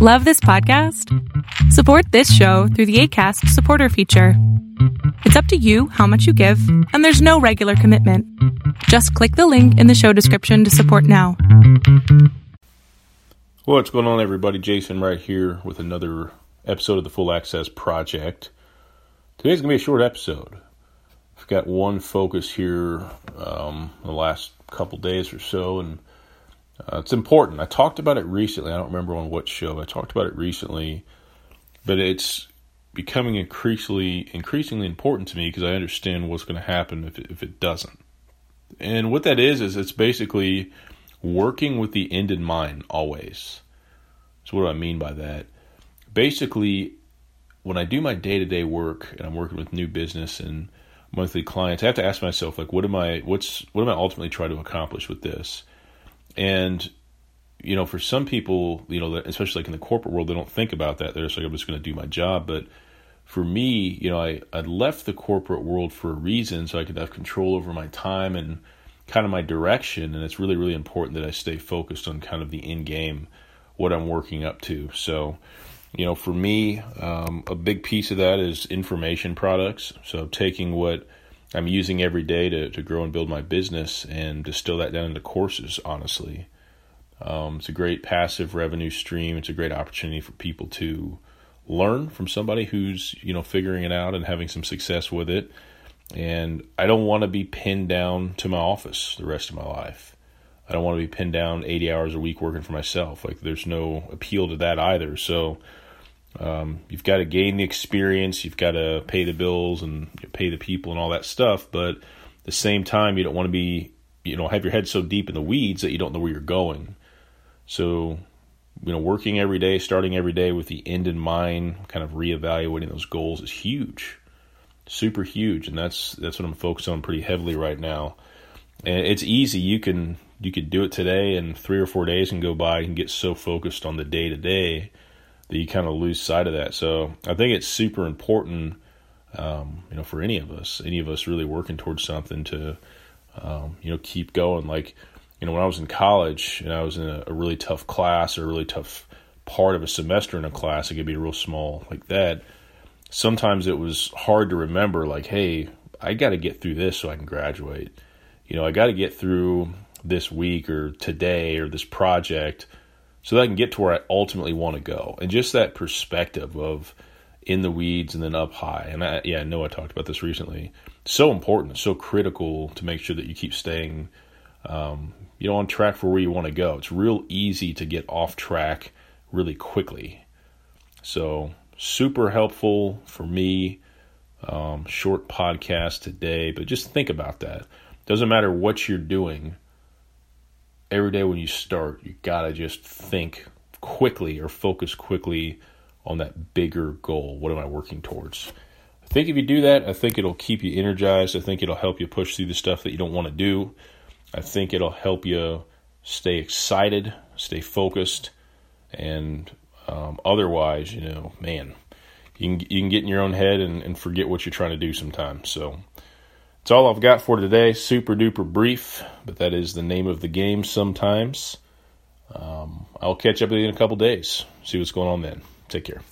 Love this podcast? Support this show through the ACAST supporter feature. It's up to you how much you give, and there's no regular commitment. Just click the link in the show description to support now. What's going on, everybody? Jason right here with another episode of the Full Access Project. Today's going to be a short episode. I've got one focus here um, the last couple days or so, and uh, it's important. I talked about it recently. I don't remember on what show. I talked about it recently, but it's becoming increasingly increasingly important to me because I understand what's going to happen if it, if it doesn't. And what that is is it's basically working with the end in mind always. So what do I mean by that? Basically, when I do my day to day work and I'm working with new business and monthly clients, I have to ask myself like, what am I? What's what am I ultimately trying to accomplish with this? And you know, for some people, you know, especially like in the corporate world, they don't think about that. They're just like, I'm just going to do my job. But for me, you know, I, I left the corporate world for a reason so I could have control over my time and kind of my direction. And it's really, really important that I stay focused on kind of the end game, what I'm working up to. So, you know, for me, um, a big piece of that is information products. So taking what I'm using every day to, to grow and build my business and distill that down into courses, honestly. Um, it's a great passive revenue stream. It's a great opportunity for people to learn from somebody who's, you know, figuring it out and having some success with it. And I don't want to be pinned down to my office the rest of my life. I don't want to be pinned down 80 hours a week working for myself. Like, there's no appeal to that either. So, um, you've got to gain the experience, you've got to pay the bills and pay the people and all that stuff. But at the same time, you don't want to be, you know, have your head so deep in the weeds that you don't know where you're going. So, you know, working every day, starting every day with the end in mind, kind of reevaluating those goals is huge, super huge, and that's that's what I'm focused on pretty heavily right now. And it's easy; you can you could do it today, and three or four days can go by and get so focused on the day to day that you kind of lose sight of that. So I think it's super important, um, you know, for any of us, any of us really working towards something to, um, you know, keep going. Like, you know, when I was in college and I was in a, a, really tough class or a really tough part of a semester in a class, it could be real small like that. Sometimes it was hard to remember, like, hey, I got to get through this so I can graduate. You know, I got to get through this week or today or this project so that I can get to where I ultimately want to go. And just that perspective of in the weeds and then up high. And I, yeah, I know I talked about this recently. So important, so critical to make sure that you keep staying, um, you know, on track for where you want to go. It's real easy to get off track really quickly. So super helpful for me. Um, short podcast today, but just think about that. Doesn't matter what you're doing every day when you start, you gotta just think quickly or focus quickly on that bigger goal. What am I working towards? I think if you do that, I think it'll keep you energized. I think it'll help you push through the stuff that you don't want to do. I think it'll help you stay excited, stay focused, and um, otherwise, you know, man, you can you can get in your own head and, and forget what you're trying to do sometimes. So that's all I've got for today. Super duper brief, but that is the name of the game sometimes. Um, I'll catch up with you in a couple days. See what's going on then. Take care.